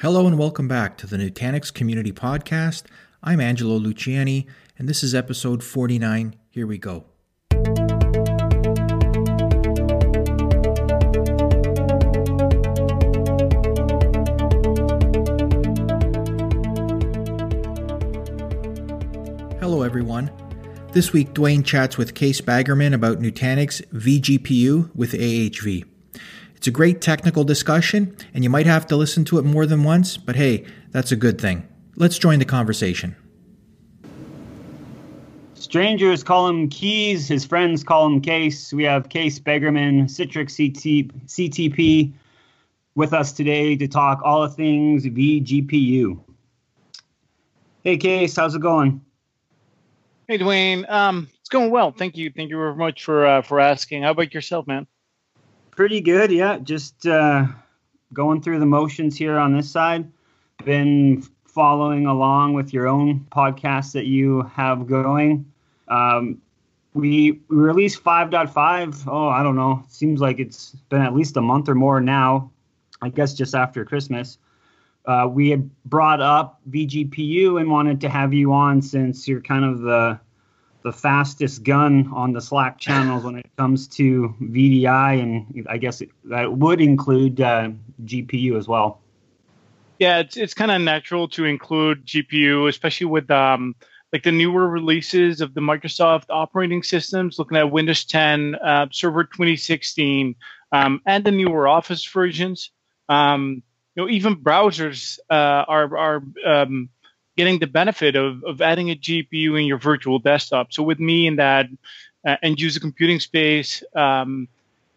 Hello and welcome back to the Nutanix Community Podcast. I'm Angelo Luciani, and this is episode 49. Here we go. Hello, everyone. This week, Dwayne chats with Kees Baggerman about Nutanix vGPU with AHV. It's a great technical discussion, and you might have to listen to it more than once, but hey, that's a good thing. Let's join the conversation. Strangers call him Keys, his friends call him Case. We have Kees Baggerman, Citrix CT, CTP, with us today to talk all of things vGPU. Hey, Kees, how's it going? Hey, Dwayne. Um, it's going well. Thank you. Thank you very much for uh, for asking. How about yourself, man? Pretty good, yeah. Just uh, going through the motions here on this side. Been following along with your own podcast that you have going. Um, we, released 5.5. Oh, I don't know. Seems like it's been at least a month or more now. I guess just after Christmas. Uh, we had brought up vGPU and wanted to have you on since you're kind of the the fastest gun on the Slack channels when it comes to VDI, and I guess it, that would include uh, GPU as well. Yeah, it's it's kind of natural to include GPU, especially with um, like the newer releases of the Microsoft operating systems, looking at Windows 10, uh, Server 2016, um, and the newer Office versions. Um, you know, even browsers uh, are are um, getting the benefit of, of adding a GPU in your virtual desktop. So with me in that uh, end user computing space, um,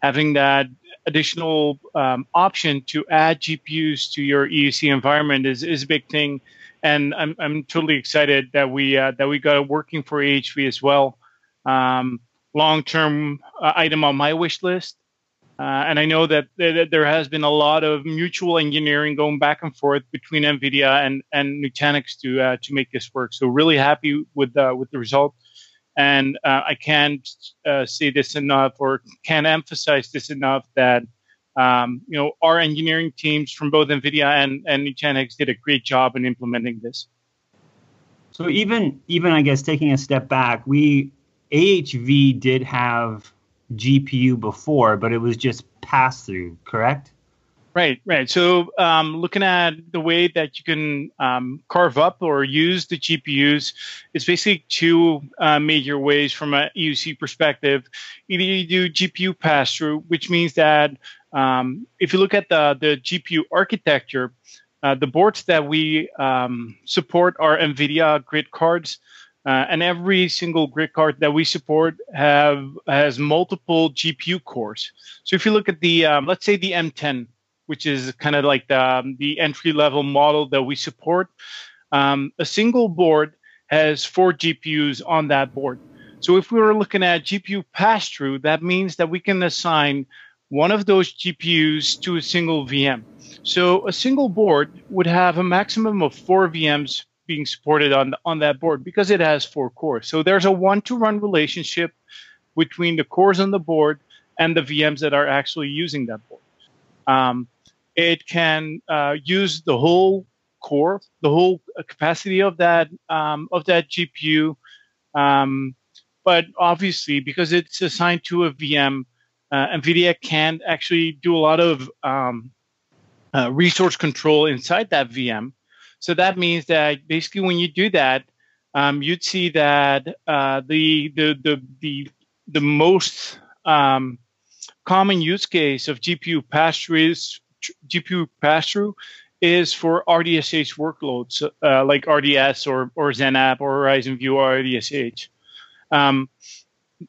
having that additional um, option to add GPUs to your EUC environment is, is a big thing. And I'm, I'm totally excited that we uh, that we got working for AHV as well. Um, long term uh, item on my wish list. Uh, and I know that, that, there has been a lot of mutual engineering going back and forth between NVIDIA and, and Nutanix to uh, to make this work. So really happy with uh, with the result. And uh, I can't uh, say this enough, or can't emphasize this enough that um, you know our engineering teams from both NVIDIA and, and Nutanix did a great job in implementing this. So even even I guess taking a step back, we AHV did have GPU before, but it was just pass through, correct? Right, right. So, um, looking at the way that you can um, carve up or use the GPUs, it's basically two uh, major ways from a EUC perspective. Either you do GPU pass through, which means that um, if you look at the, the GPU architecture, uh, the boards that we um, support are NVIDIA grid cards. Uh, and every single grid card that we support have has multiple GPU cores. So if you look at the um, let's say the M10, which is kind of like the um, the entry level model that we support, um, a single board has four GPUs on that board. So if we were looking at GPU pass through, that means that we can assign one of those GPUs to a single VM. So a single board would have a maximum of four VMs being supported on on that board because it has four cores. So there's a one-to-one relationship between the cores on the board and the VMs that are actually using that board. Um, it can uh, use the whole core, the whole capacity of that um, of that GPU. Um, but obviously, because it's assigned to a VM, uh, NVIDIA can actually do a lot of um, uh, resource control inside that VM so that means that basically when you do that, um, you'd see that uh, the, the, the, the, the most um, common use case of GPU pass-through GPU pass-through is for RDSH workloads uh, like RDS or, or XenApp or Horizon View or RDSH. Um,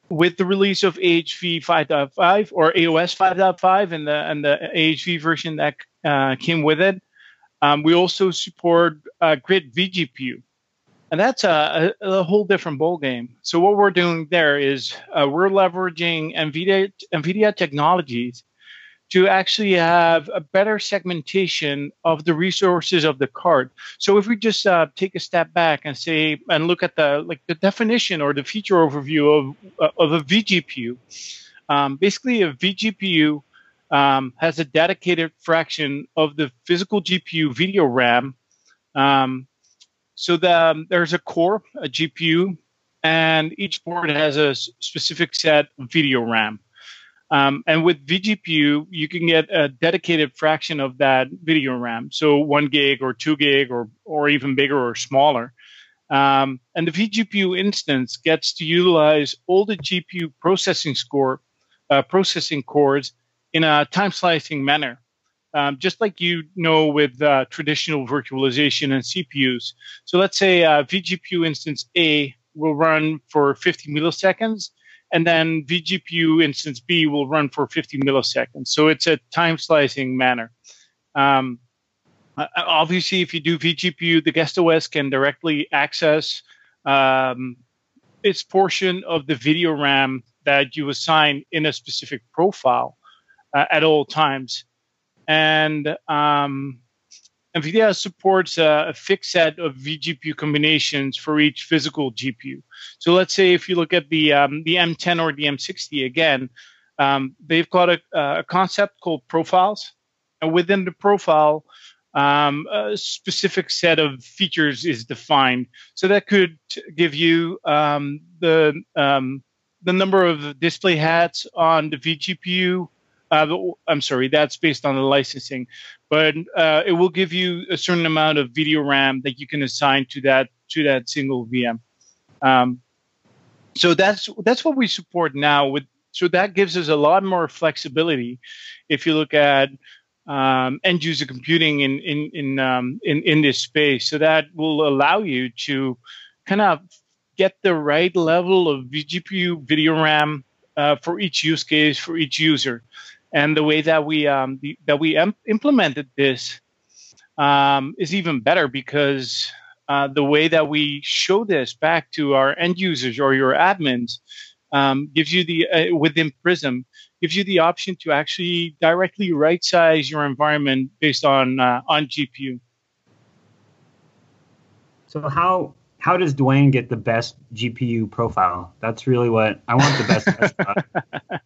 with the release of AHV 5.5 or AOS 5.5 and the and the AHV version that uh, came with it, um, we also support uh, Grid vGPU, and that's a, a, a, whole different ballgame. So what we're doing there is uh, we're leveraging NVIDIA, NVIDIA technologies to actually have a better segmentation of the resources of the card. So if we just uh, take a step back and say and look at the like the definition or the feature overview of uh, of a vGPU, um, basically a vGPU um, has a dedicated fraction of the physical GPU video RAM. Um, so the, um, there's a core, a GPU, and each board has a specific set of video RAM. Um, and with vGPU, you can get a dedicated fraction of that video RAM, so one gig or two gig or or even bigger or smaller. Um, and the vGPU instance gets to utilize all the GPU processing score uh, processing cores in a time slicing manner. Um, just like you know with uh, traditional virtualization and CPUs. So let's say uh, vGPU instance A will run for 50 milliseconds, and then vGPU instance B will run for 50 milliseconds. So it's a time slicing manner. Um, obviously, if you do vGPU, the guest OS can directly access um, its portion of the video RAM that you assign in a specific profile uh, at all times. And um, NVIDIA supports a, a, fixed set of vGPU combinations for each physical GPU. So let's say if you look at the um, the M10 or the M60 again, um, they've got a, a, concept called profiles, and within the profile, um, a specific set of features is defined. So that could give you um, the um, the number of display heads on the vGPU. Uh, I'm sorry, that's based on the licensing, but uh, it will give you a certain amount of video RAM that you can assign to that to that single VM. Um, so that's that's what we support now. With so that gives us a lot more flexibility. If you look at um, end user computing in in in, um, in in this space, so that will allow you to kind of get the right level of vGPU video RAM uh, for each use case for each user. And the way that we um, the, that we em- implemented this um, is even better because uh, the way that we show this back to our end users or your admins um, gives you the uh, within Prism gives you the option to actually directly right size your environment based on uh, on GPU. So how how does Dwayne get the best GPU profile? That's really what I want the best.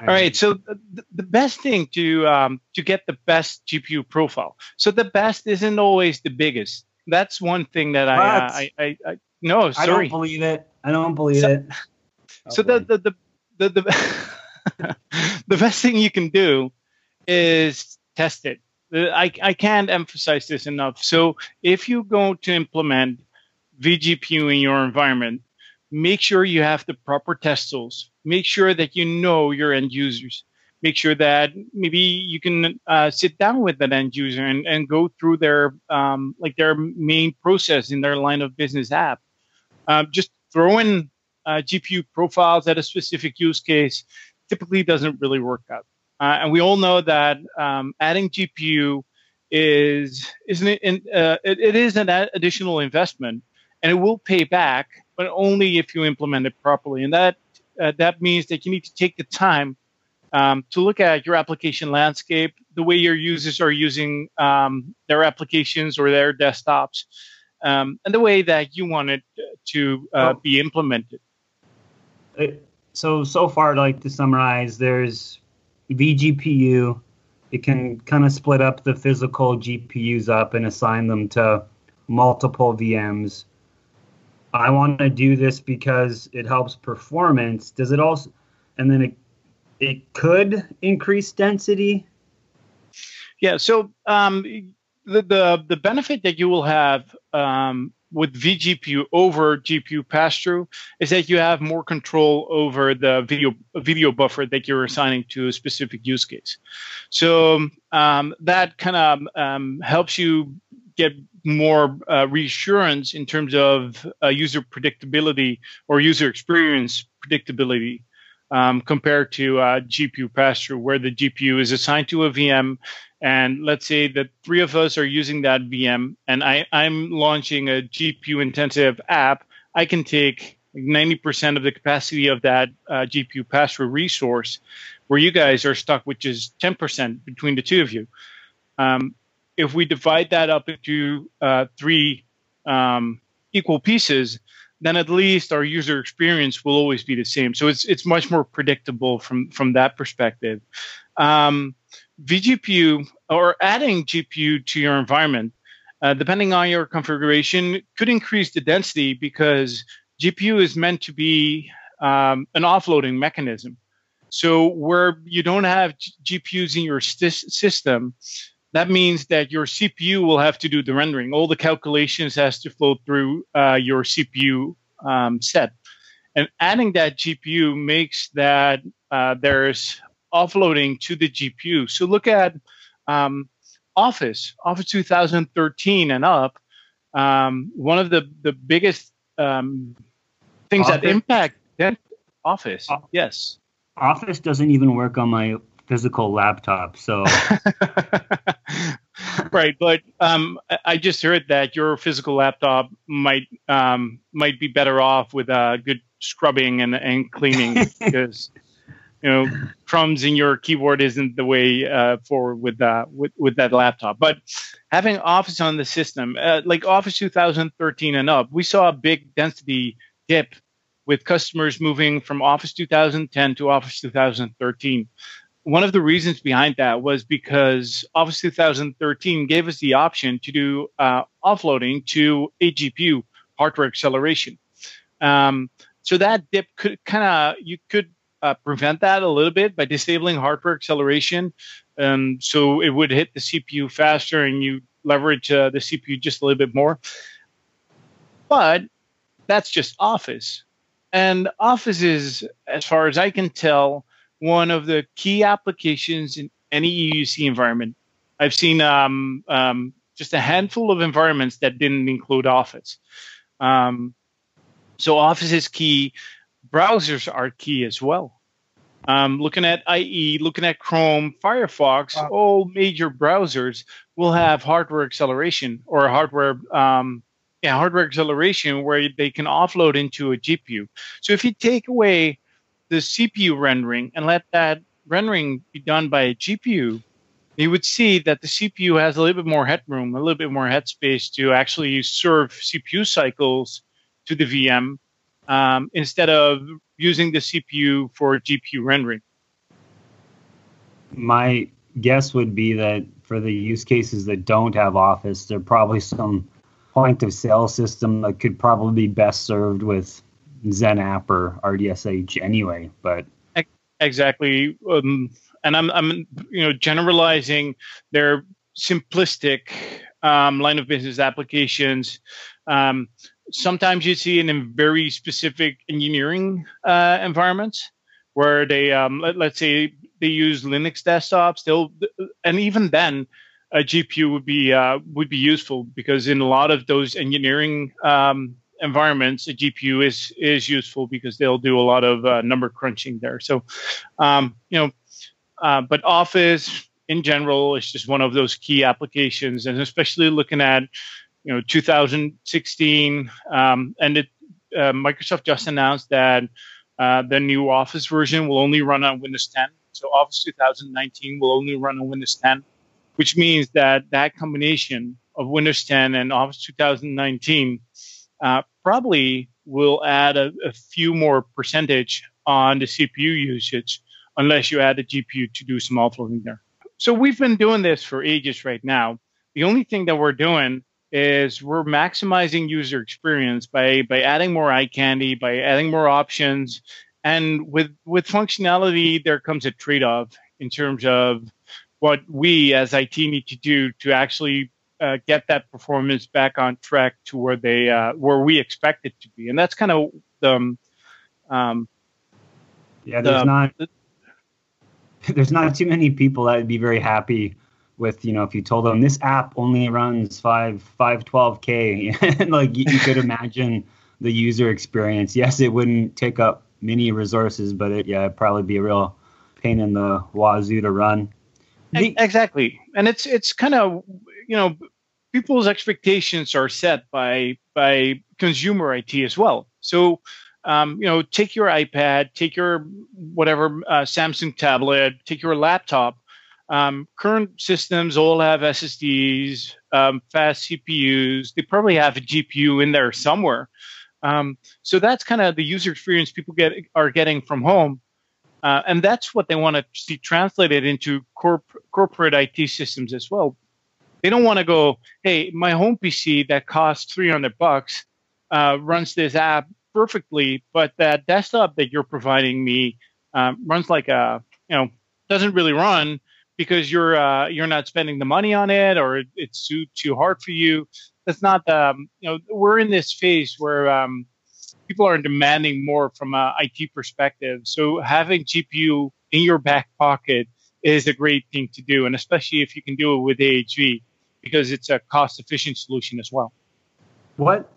All right. So the, the best thing to um, to get the best GPU profile. So the best isn't always the biggest. That's one thing that I, uh, I, I, I no sorry. I don't believe it. I don't believe so, it. Oh, so the, the the the the, the best thing you can do is test it. I, I can't emphasize this enough. So if you go to implement vGPU in your environment, make sure you have the proper test tools. Make sure that you know your end users. Make sure that maybe you can uh, sit down with that end user and, and go through their um, like their main process in their line of business app. Um, just throw in uh, GPU profiles at a specific use case typically doesn't really work out. Uh, and we all know that um, adding GPU is isn't it, uh, it, it is an additional investment and it will pay back, but only if you implement it properly. And that uh, that means that you need to take the time um, to look at your application landscape, the way your users are using um, their applications or their desktops, um, and the way that you want it to uh, oh. be implemented. So so far, like to summarize, there's vGPU. It can kind of split up the physical GPUs up and assign them to multiple VMs. I want to do this because it helps performance. Does it also, and then it, it could increase density? Yeah. So um, the, the the benefit that you will have um, with vGPU over GPU pass-through is that you have more control over the video video buffer that you're assigning to a specific use case. So um, that kind of um, helps you get more uh, reassurance in terms of uh, user predictability or user experience predictability um, compared to uh, GPU pass through, where the GPU is assigned to a VM. And let's say that three of us are using that VM, and I, I'm launching a GPU intensive app. I can take 90% of the capacity of that uh, GPU pass through resource, where you guys are stuck with just 10% between the two of you. Um, if we divide that up into uh, three um, equal pieces, then at least our user experience will always be the same. So it's it's much more predictable from from that perspective. Um, vGPU or adding GPU to your environment, uh, depending on your configuration, could increase the density because GPU is meant to be um, an offloading mechanism. So where you don't have G- GPUs in your st- system, that means that your CPU will have to do the rendering. All the calculations has to flow through uh, your CPU um, set. And adding that GPU makes that uh, there's offloading to the GPU. So look at um, Office, Office 2013 and up. Um, one of the, the biggest um, things Office? that impact that Office, yes. Office doesn't even work on my physical laptop. So, right, but um, I just heard that your physical laptop might um, might be better off with uh, good scrubbing and and cleaning because you know crumbs in your keyboard isn't the way uh, forward with that uh, with with that laptop. But having Office on the system, uh, like Office 2013 and up, we saw a big density dip with customers moving from Office 2010 to Office 2013 one of the reasons behind that was because Office 2013 gave us the option to do uh, offloading to a GPU hardware acceleration. Um, so that dip could kind of you could uh, prevent that a little bit by disabling hardware acceleration. Um, so it would hit the CPU faster and you leverage uh, the CPU just a little bit more. But that's just Office. And Office is, as far as I can tell, one of the key applications in any EUC environment. I've seen um, um, just a handful of environments that didn't include Office. Um, so Office is key. Browsers are key as well. Um, looking at IE, looking at Chrome, Firefox, wow. all major browsers will have hardware acceleration or hardware, um, yeah, hardware acceleration where they can offload into a GPU. So if you take away the CPU rendering and let that rendering be done by a GPU, you would see that the CPU has a little bit more headroom, a little bit more headspace to actually serve CPU cycles to the VM um, instead of using the CPU for GPU rendering. My guess would be that for the use cases that don't have Office, there probably some point of sale system that could probably be best served with XenApp or RDSH anyway. But exactly, um, and I'm I'm you know generalizing their simplistic um, line of business applications. Um, sometimes you see it in very specific engineering uh, environments where they um, let, let's say they use Linux desktops. They'll and even then a GPU would be uh, would be useful because in a lot of those engineering um, environments, a GPU is is useful because they'll do a lot of uh, number crunching there. So, um, you know, uh, but Office in general is just one of those key applications, and especially looking at you know 2016, um, and it, uh, Microsoft just announced that uh, the new Office version will only run on Windows 10. So Office 2019 will only run on Windows 10, which means that that combination of Windows 10 and Office 2019 uh, probably will add a, a, few more percentage on the CPU usage unless you add a GPU to do some offloading there. So we've been doing this for ages right now. The only thing that we're doing is we're maximizing user experience by by adding more eye candy, by adding more options, and with with functionality there comes a trade-off in terms of what we as IT need to do to actually uh, get that performance back on track to where they uh, where we expect it to be, and that's kind of the um, um, yeah. There's the, not there's not too many people that would be very happy with you know if you told them this app only runs five five twelve k, like you, you could imagine the user experience. Yes, it wouldn't take up many resources, but it yeah it'd probably be a real pain in the wazoo to run. The, exactly, and it's it's kind of you know, people's expectations are set by by consumer IT as well. So, um, you know, take your iPad, take your whatever uh, Samsung tablet, take your laptop. Um, current systems all have SSDs, um, fast CPUs. They probably have a GPU in there somewhere. Um, so that's kind of the user experience people get are getting from home, uh, and that's what they want to see translated into corp- corporate IT systems as well. They don't want to go, hey, my home PC that costs 300 bucks uh, runs this app perfectly, but that desktop that you're providing me um, runs like a, you know, doesn't really run because you're uh, you're not spending the money on it or it's too too hard for you. That's not um, you know we're in this phase where um, people are demanding more from a IT perspective. So having GPU in your back pocket is a great thing to do, and especially if you can do it with AHV because it's a cost efficient solution as well. What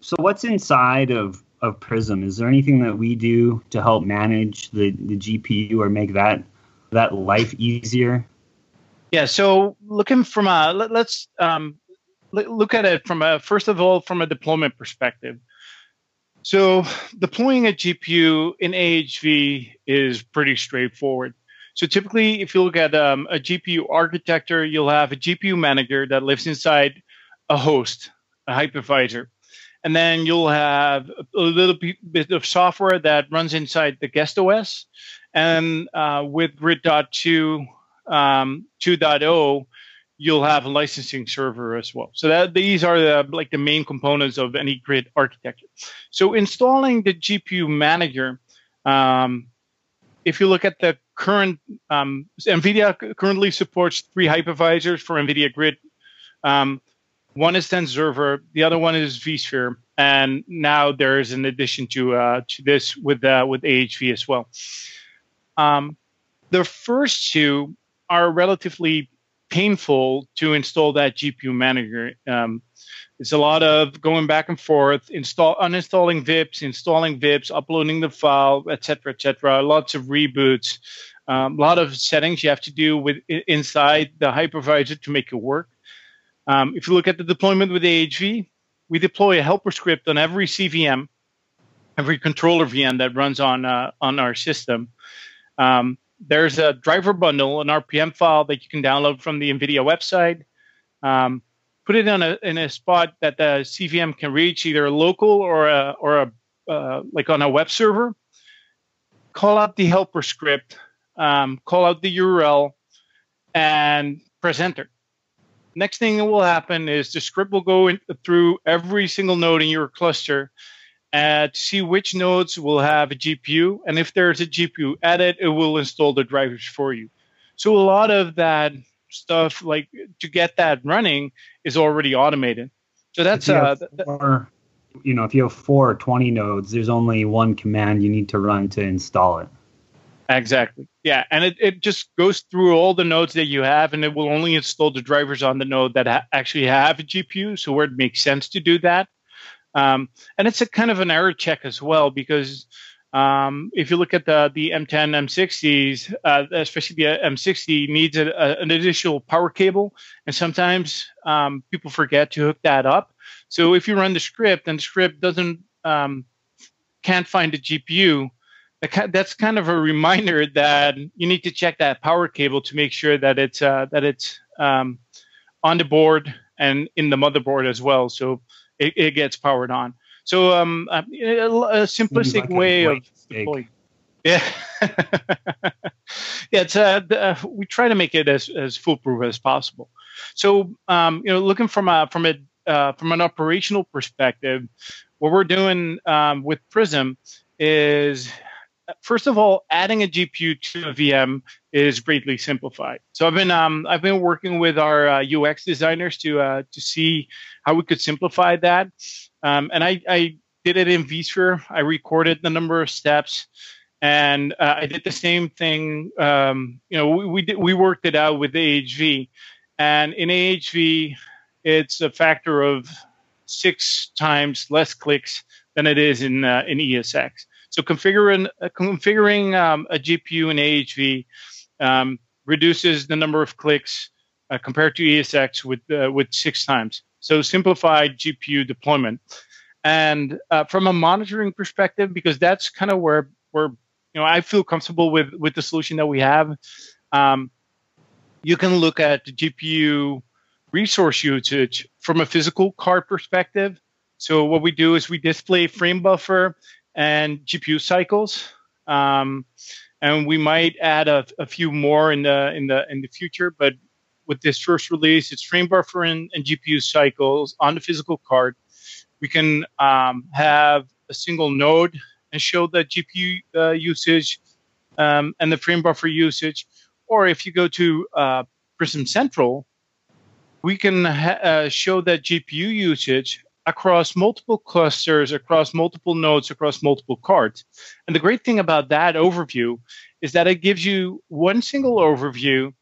so what's inside of of Prism? Is there anything that we do to help manage the, the GPU or make that that life easier? Yeah. So looking from a let, us um, look at it from a first of all from a deployment perspective. So deploying a GPU in AHV is pretty straightforward. So typically, if you look at um, a GPU architecture, you'll have a GPU manager that lives inside a host, a hypervisor. And then you'll have a little bit of software that runs inside the guest OS. And uh, with Grid.2 um, 2.0, you'll have a licensing server as well. So that these are the like the main components of any grid architecture. So installing the GPU manager, um, if you look at the current um, NVIDIA currently supports three hypervisors for NVIDIA Grid. Um, one is XenServer, the other one is vSphere, and now there is an addition to uh, to this with uh, with AHV as well. Um, the first two are relatively painful to install that GPU manager. Um, it's a lot of going back and forth, install uninstalling VIBs, installing VIBs, uploading the file, etc., etc. Lots of reboots, um, a lot of settings you have to do with inside the hypervisor to make it work. Um, if you look at the deployment with AHV, we deploy a helper script on every CVM, every controller VM that runs on uh, on our system. Um, there's a driver bundle, an RPM file that you can download from the NVIDIA website. Um, put it in a in a spot that the CVM can reach, either local or a, or a uh, like on a web server. Call out the helper script, um, call out the URL, and press enter. Next thing that will happen is the script will go in, through every single node in your cluster uh, to see which nodes will have a GPU. And if there's a GPU added, it will install the drivers for you. So a lot of that stuff like to get that running is already automated. So that's uh, four, you know, if you have four or 20 nodes, there's only one command you need to run to install it. Exactly. Yeah. And it, it just goes through all the nodes that you have and it will only install the drivers on the node that ha- actually have a GPU. So where it makes sense to do that. Um, and it's a kind of an error check as well because um, if you look at the the M10, M60s, uh, especially the M60 needs a, a, an additional power cable, and sometimes um, people forget to hook that up. So if you run the script and the script doesn't um, can't find the GPU, that's kind of a reminder that you need to check that power cable to make sure that it's uh, that it's um, on the board and in the motherboard as well, so it, it gets powered on. So um, a, a simplistic way of deploying. Yeah, yeah. It's uh, uh, we try to make it as, as foolproof as possible. So um, you know, looking from a from a uh, from an operational perspective, what we're doing um, with Prism is first of all, adding a GPU to a VM is greatly simplified. So I've been um, I've been working with our uh, UX designers to uh, to see how we could simplify that. Um, and I, I did it in vSphere. I recorded the number of steps, and uh, I did the same thing. Um, you know, we we, did, we worked it out with AHV, and in AHV, it's a factor of six times less clicks than it is in uh, in ESX. So configuring uh, configuring um, a GPU in AHV um, reduces the number of clicks uh, compared to ESX with uh, with six times. So simplified GPU deployment. And uh, from a monitoring perspective, because that's kind of where where you know I feel comfortable with with the solution that we have. Um, you can look at the GPU resource usage from a physical card perspective So what we do is we display frame buffer and GPU cycles, um, and we might add a, a, few more in the in the in the future. But with this first release, it's frame buffer and, GPU cycles on the physical card. We can um, have a single node and show the GPU uh, usage um, and the frame buffer usage. Or if you go to uh, Prism Central, we can ha- uh, show that GPU usage across multiple clusters, across multiple nodes, across multiple cards. And the great thing about that overview is that it gives you one single overview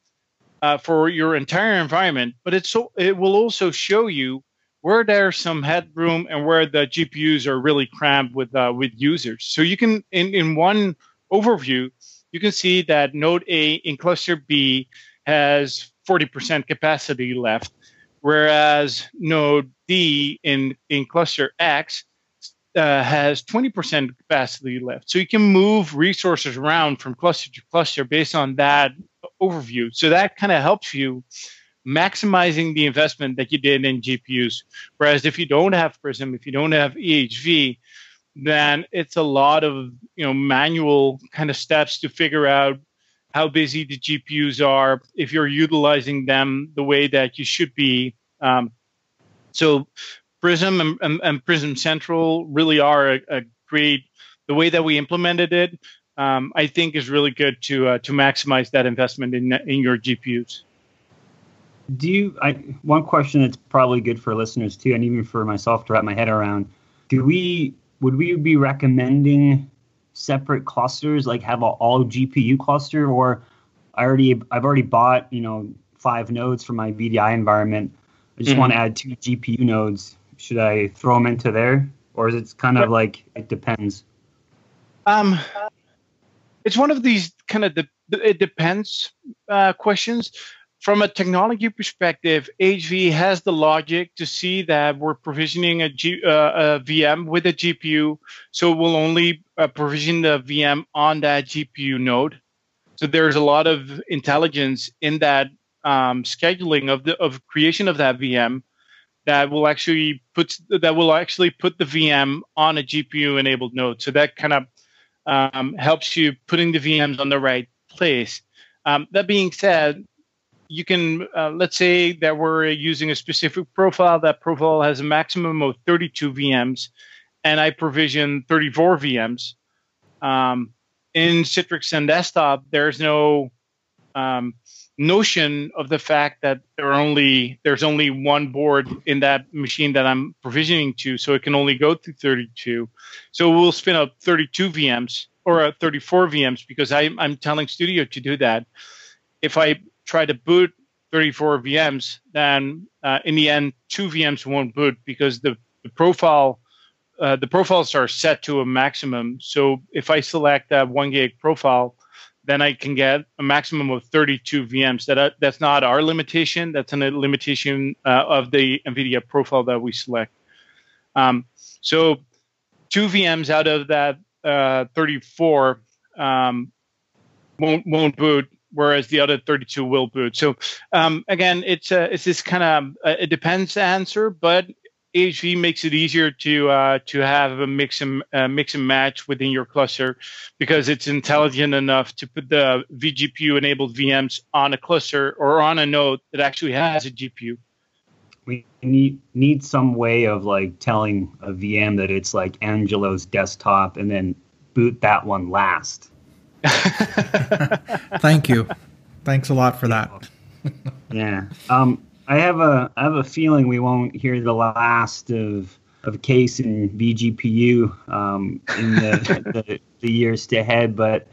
uh, for your entire environment, but it's so, it will also show you where there's some headroom and where the GPUs are really crammed with uh, with users. So you can in in one overview, you can see that node A in cluster B has 40% capacity left, whereas node D in in cluster X uh, has 20% capacity left. So you can move resources around from cluster to cluster based on that overview. So that kind of helps you maximizing the investment that you did in GPUs. Whereas if you don't have Prism, if you don't have AHV, then it's a lot of you know manual kind of steps to figure out how busy the GPUs are, if you're utilizing them the way that you should be. Um, so Prism and, and, and, Prism Central really are a, a, great. The way that we implemented it, um, I think, is really good to uh, to maximize that investment in in your GPUs do you I one question that's probably good for listeners too and even for myself to wrap my head around do we would we be recommending separate clusters like have an all GPU cluster? Or I already I've already bought you know five nodes for my VDI environment. I just mm-hmm. want to add two GPU nodes. Should I throw them into there? Or is it kind of like it depends? Um it's one of these kind of the it depends uh, questions from a technology perspective, HV has the logic to see that we're provisioning a, G, uh, a VM with a GPU, so we'll only uh, provision the VM on that GPU node. So there's a lot of intelligence in that um, scheduling of the of creation of that VM that will actually put that will actually put the VM on a GPU enabled node. So that kind of um, helps you putting the VMs on the right place. Um, that being said, you can uh, let's say that we're using a specific profile. That profile has a maximum of 32 VMs, and I provision 34 VMs. Um, in Citrix XenDesktop, there's no um, notion of the fact that there are only there's only one board in that machine that I'm provisioning to, so it can only go through 32. So we'll spin up 32 VMs or uh, 34 VMs because I, I'm telling Studio to do that. If I try to boot 34 VMs, then uh, in the end, two VMs won't boot because the, the profile uh, the profiles are set to a maximum. So if I select that one gig profile, then I can get a maximum of 32 VMs. That uh, that's not our limitation. That's a limitation uh, of the NVIDIA profile that we select. Um, so two VMs out of that uh, 34 um, won't won't boot whereas the other 32 will boot. So um, again, it's uh, it's this kind of uh, it depends answer, but AHV makes it easier to uh, to have a mix and uh, mix and match within your cluster because it's intelligent enough to put the vGPU enabled VMs on a cluster or on a node that actually has a GPU. We need need some way of like telling a VM that it's like Angelo's desktop and then boot that one last. Thank you. Thanks a lot for that. yeah. Um, I have a I have a feeling we won't hear the last of of Kees in vGPU um, in the, the, the years ahead. But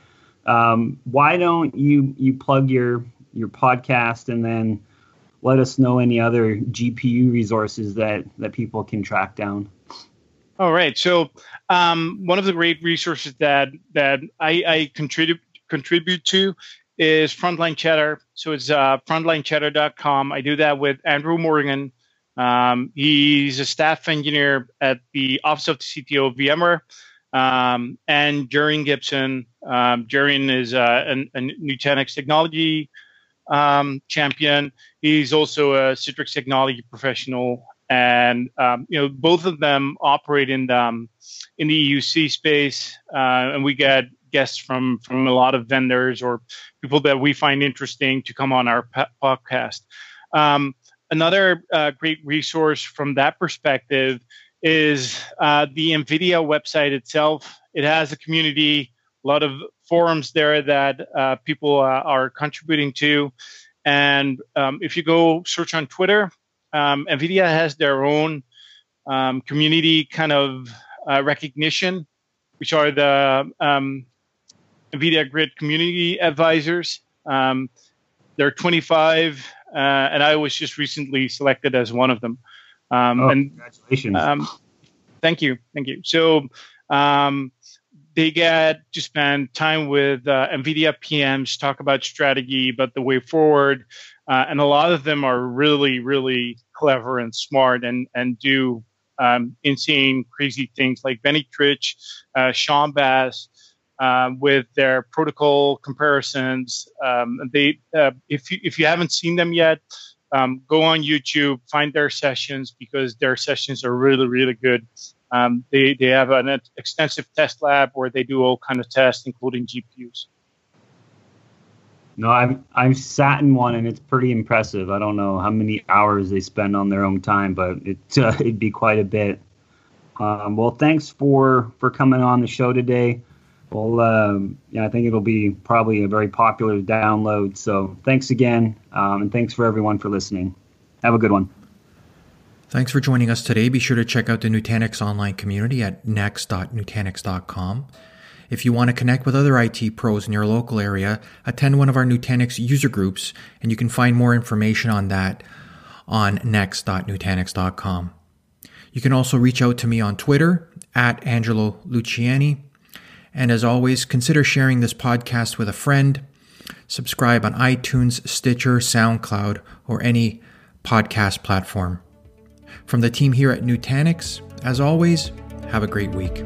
um, why don't you you plug your your podcast and then let us know any other GPU resources that that people can track down. All right. So um, one of the great resources that that I, I contribute contribute to is Frontline Chatter. So it's uh, frontlinechatter.com. I do that with Andrew Morgan. Um, he's a staff engineer at the Office of the CTO of VMware. Um, and Jarian Gibson. Um, is uh, a, a Nutanix technology um, champion. He's also a Citrix technology professional and um, you know both of them operate in the um, in the EUC space, uh, and we get guests from from a lot of vendors or people that we find interesting to come on our podcast. Um, another uh, great resource from that perspective is uh, the NVIDIA website itself. It has a community, a lot of forums there that uh, people uh, are contributing to. And um, if you go search on Twitter, um, NVIDIA has their own um, community kind of uh, recognition, which are the um, NVIDIA Grid Community Advisors. Um, there are 25, uh, and I was just recently selected as one of them. Um, oh, and, congratulations! Um, thank you, thank you. So um, they get to spend time with uh, NVIDIA PMs, talk about strategy, about the way forward, uh, and a lot of them are really, really clever and smart, and and do um, insane, crazy things like Benny Tritsch, uh, Shawn Bass. Uh, with their protocol comparisons, um, they uh, if you if you haven't seen them yet, um, go on YouTube, find their sessions because their sessions are really, really good. Um, they, they have an extensive test lab where they do all kind of tests, including GPUs. No, I've I've sat in one and it's pretty impressive. I don't know how many hours they spend on their own time, but it uh, it'd be quite a bit. Um, well, thanks for for coming on the show today. Well, um, yeah, I think it'll be probably a very popular download. So thanks again, um, and thanks for everyone for listening. Have a good one. Thanks for joining us today. Be sure to check out the Nutanix online community at next.nutanix.com. If you want to connect with other IT pros in your local area, attend one of our Nutanix user groups, and you can find more information on that on next.nutanix.com. You can also reach out to me on Twitter at Angelo Luciani and as always, consider sharing this podcast with a friend. Subscribe on iTunes, Stitcher, SoundCloud, or any podcast platform. From the team here at Nutanix, as always, have a great week.